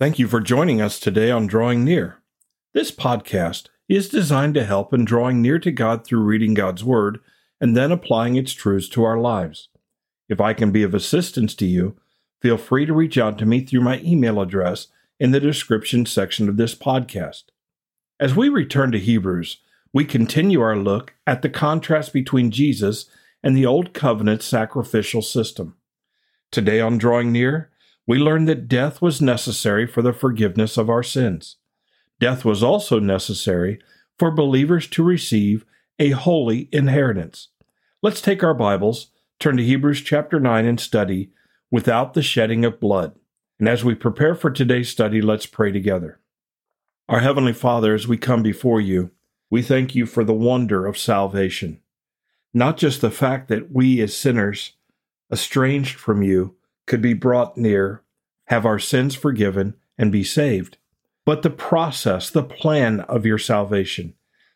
Thank you for joining us today on Drawing Near. This podcast is designed to help in drawing near to God through reading God's Word and then applying its truths to our lives. If I can be of assistance to you, feel free to reach out to me through my email address in the description section of this podcast. As we return to Hebrews, we continue our look at the contrast between Jesus and the Old Covenant sacrificial system. Today on Drawing Near, we learn that death was necessary for the forgiveness of our sins. Death was also necessary for believers to receive a holy inheritance. Let's take our Bibles, turn to Hebrews chapter 9, and study without the shedding of blood. And as we prepare for today's study, let's pray together. Our Heavenly Father, as we come before you, we thank you for the wonder of salvation. Not just the fact that we as sinners, estranged from you, could be brought near, have our sins forgiven, and be saved, but the process, the plan of your salvation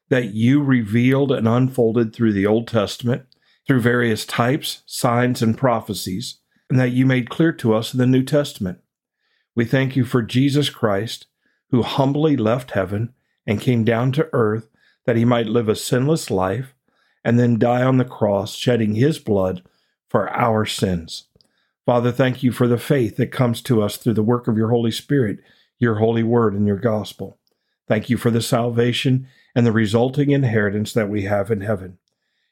that you revealed and unfolded through the Old Testament, through various types, signs, and prophecies, and that you made clear to us in the New Testament. We thank you for Jesus Christ, who humbly left heaven and came down to earth that he might live a sinless life and then die on the cross, shedding his blood for our sins. Father, thank you for the faith that comes to us through the work of your Holy Spirit, your holy word, and your gospel. Thank you for the salvation and the resulting inheritance that we have in heaven.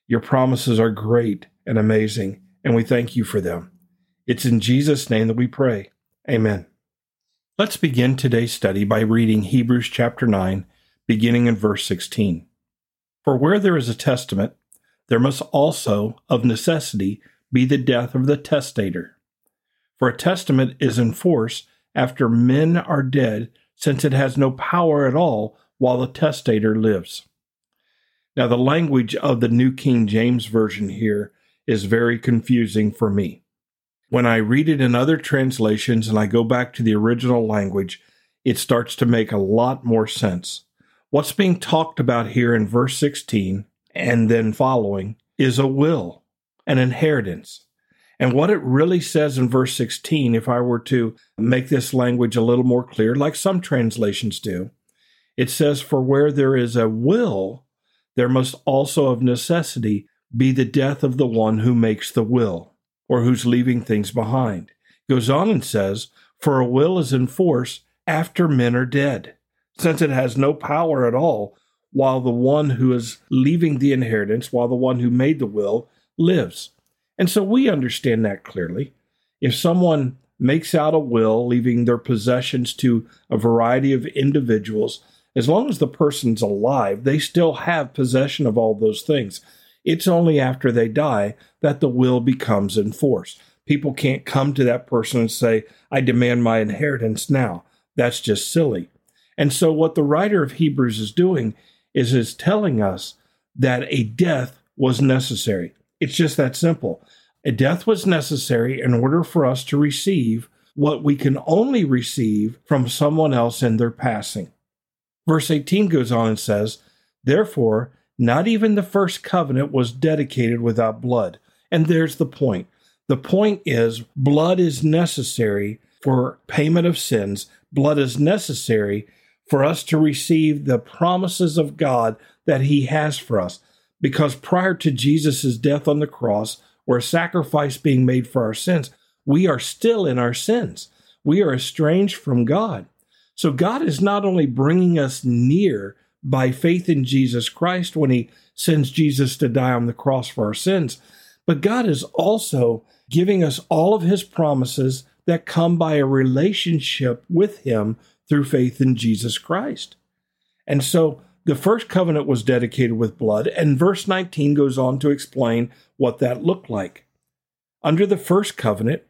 Your promises are great and amazing, and we thank you for them. It's in Jesus' name that we pray. Amen. Let's begin today's study by reading Hebrews chapter 9, beginning in verse 16. For where there is a testament, there must also, of necessity, be the death of the testator. For a testament is in force after men are dead, since it has no power at all while the testator lives. Now, the language of the New King James Version here is very confusing for me. When I read it in other translations and I go back to the original language, it starts to make a lot more sense. What's being talked about here in verse 16 and then following is a will, an inheritance. And what it really says in verse 16, if I were to make this language a little more clear, like some translations do, it says, For where there is a will, there must also of necessity be the death of the one who makes the will, or who's leaving things behind. It goes on and says, For a will is in force after men are dead, since it has no power at all, while the one who is leaving the inheritance, while the one who made the will, lives. And so we understand that clearly. If someone makes out a will, leaving their possessions to a variety of individuals, as long as the person's alive, they still have possession of all those things. It's only after they die that the will becomes in force. People can't come to that person and say, I demand my inheritance now. That's just silly. And so, what the writer of Hebrews is doing is, is telling us that a death was necessary. It's just that simple. A death was necessary in order for us to receive what we can only receive from someone else in their passing. Verse 18 goes on and says, Therefore, not even the first covenant was dedicated without blood. And there's the point. The point is, blood is necessary for payment of sins. Blood is necessary for us to receive the promises of God that He has for us because prior to Jesus' death on the cross or a sacrifice being made for our sins, we are still in our sins. We are estranged from God. So God is not only bringing us near by faith in Jesus Christ when he sends Jesus to die on the cross for our sins, but God is also giving us all of his promises that come by a relationship with him through faith in Jesus Christ. And so the first covenant was dedicated with blood, and verse 19 goes on to explain what that looked like. Under the first covenant,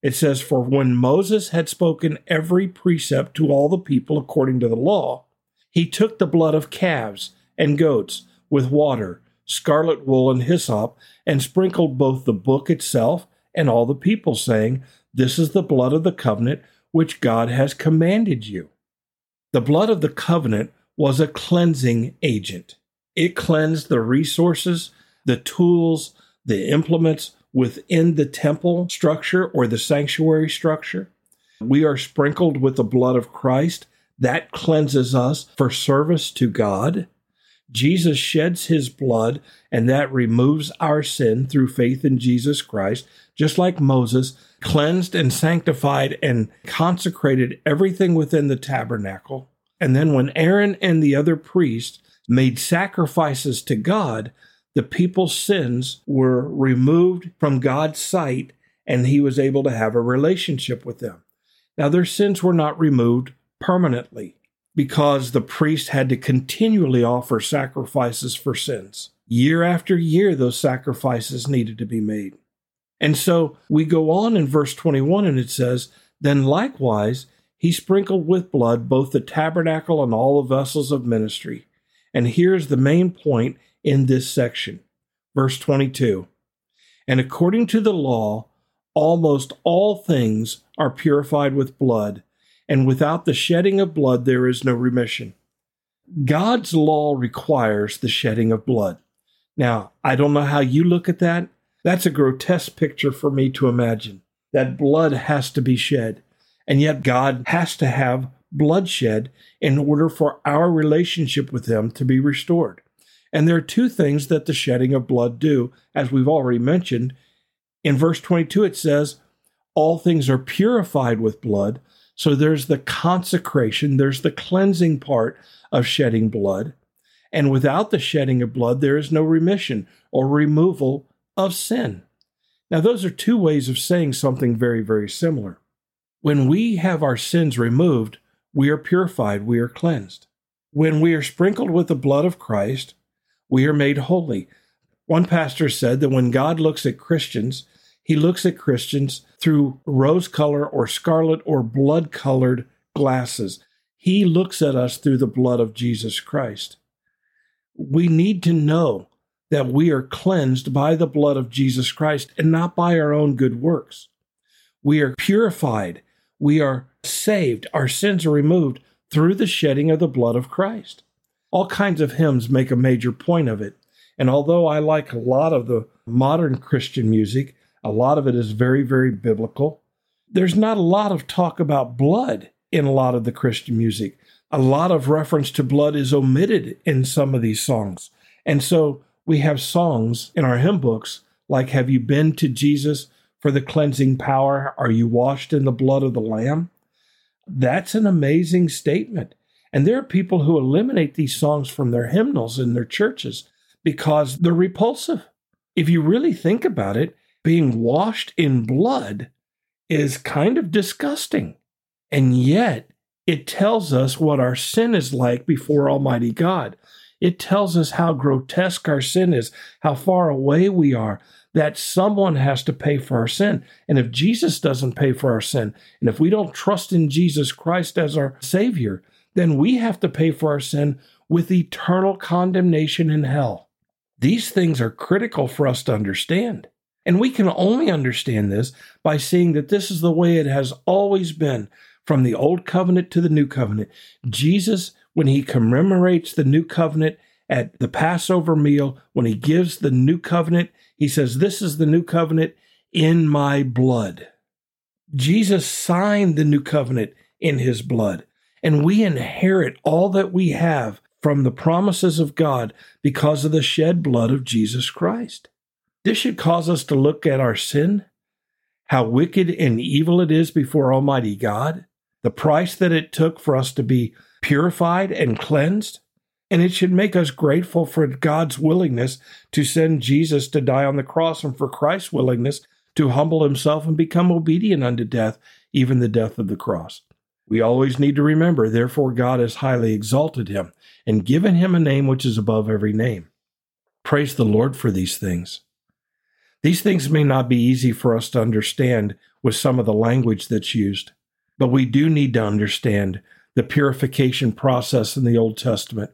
it says, For when Moses had spoken every precept to all the people according to the law, he took the blood of calves and goats with water, scarlet wool, and hyssop, and sprinkled both the book itself and all the people, saying, This is the blood of the covenant which God has commanded you. The blood of the covenant was a cleansing agent. It cleansed the resources, the tools, the implements within the temple structure or the sanctuary structure. We are sprinkled with the blood of Christ. That cleanses us for service to God. Jesus sheds his blood, and that removes our sin through faith in Jesus Christ, just like Moses cleansed and sanctified and consecrated everything within the tabernacle. And then when Aaron and the other priests made sacrifices to God, the people's sins were removed from God's sight and he was able to have a relationship with them. Now, their sins were not removed permanently because the priest had to continually offer sacrifices for sins. Year after year, those sacrifices needed to be made. And so we go on in verse 21 and it says, Then likewise, he sprinkled with blood both the tabernacle and all the vessels of ministry. And here's the main point in this section. Verse 22 And according to the law, almost all things are purified with blood, and without the shedding of blood there is no remission. God's law requires the shedding of blood. Now, I don't know how you look at that. That's a grotesque picture for me to imagine. That blood has to be shed. And yet, God has to have bloodshed in order for our relationship with Him to be restored. And there are two things that the shedding of blood do, as we've already mentioned. In verse 22, it says, All things are purified with blood. So there's the consecration, there's the cleansing part of shedding blood. And without the shedding of blood, there is no remission or removal of sin. Now, those are two ways of saying something very, very similar. When we have our sins removed, we are purified, we are cleansed. When we are sprinkled with the blood of Christ, we are made holy. One pastor said that when God looks at Christians, he looks at Christians through rose color or scarlet or blood colored glasses. He looks at us through the blood of Jesus Christ. We need to know that we are cleansed by the blood of Jesus Christ and not by our own good works. We are purified. We are saved. Our sins are removed through the shedding of the blood of Christ. All kinds of hymns make a major point of it. And although I like a lot of the modern Christian music, a lot of it is very, very biblical. There's not a lot of talk about blood in a lot of the Christian music. A lot of reference to blood is omitted in some of these songs. And so we have songs in our hymn books like, Have you been to Jesus for the cleansing power? Are you washed in the blood of the Lamb? That's an amazing statement. And there are people who eliminate these songs from their hymnals in their churches because they're repulsive. If you really think about it, being washed in blood is kind of disgusting. And yet, it tells us what our sin is like before Almighty God. It tells us how grotesque our sin is, how far away we are, that someone has to pay for our sin. And if Jesus doesn't pay for our sin, and if we don't trust in Jesus Christ as our Savior, then we have to pay for our sin with eternal condemnation in hell. These things are critical for us to understand. And we can only understand this by seeing that this is the way it has always been from the old covenant to the new covenant. Jesus, when he commemorates the new covenant at the Passover meal, when he gives the new covenant, he says, This is the new covenant in my blood. Jesus signed the new covenant in his blood and we inherit all that we have from the promises of God because of the shed blood of Jesus Christ. This should cause us to look at our sin, how wicked and evil it is before Almighty God, the price that it took for us to be purified and cleansed, and it should make us grateful for God's willingness to send Jesus to die on the cross and for Christ's willingness to humble himself and become obedient unto death, even the death of the cross. We always need to remember, therefore, God has highly exalted him and given him a name which is above every name. Praise the Lord for these things. These things may not be easy for us to understand with some of the language that's used, but we do need to understand the purification process in the Old Testament,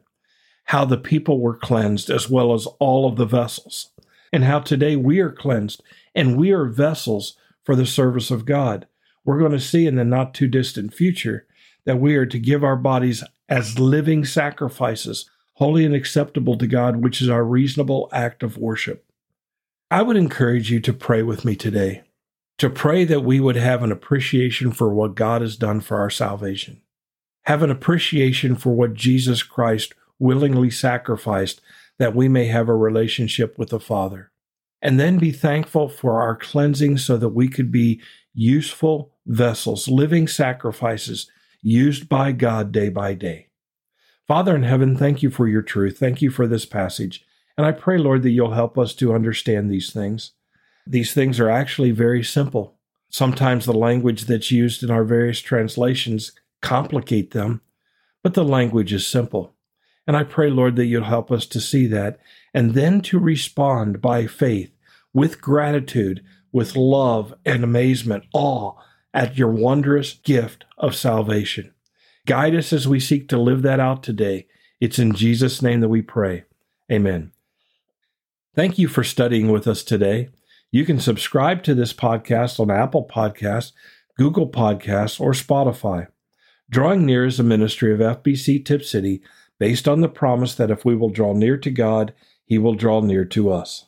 how the people were cleansed as well as all of the vessels, and how today we are cleansed and we are vessels for the service of God we're going to see in the not too distant future that we are to give our bodies as living sacrifices, holy and acceptable to God, which is our reasonable act of worship. I would encourage you to pray with me today. to pray that we would have an appreciation for what God has done for our salvation, have an appreciation for what Jesus Christ willingly sacrificed that we may have a relationship with the Father, and then be thankful for our cleansing so that we could be useful vessels, living sacrifices used by God day by day. Father in heaven, thank you for your truth. Thank you for this passage. And I pray, Lord, that you'll help us to understand these things. These things are actually very simple. Sometimes the language that's used in our various translations complicate them, but the language is simple. And I pray, Lord, that you'll help us to see that and then to respond by faith with gratitude, with love and amazement, awe at your wondrous gift of salvation. Guide us as we seek to live that out today. It's in Jesus' name that we pray. Amen. Thank you for studying with us today. You can subscribe to this podcast on Apple Podcasts, Google Podcasts, or Spotify. Drawing Near is a ministry of FBC Tipp City based on the promise that if we will draw near to God, He will draw near to us.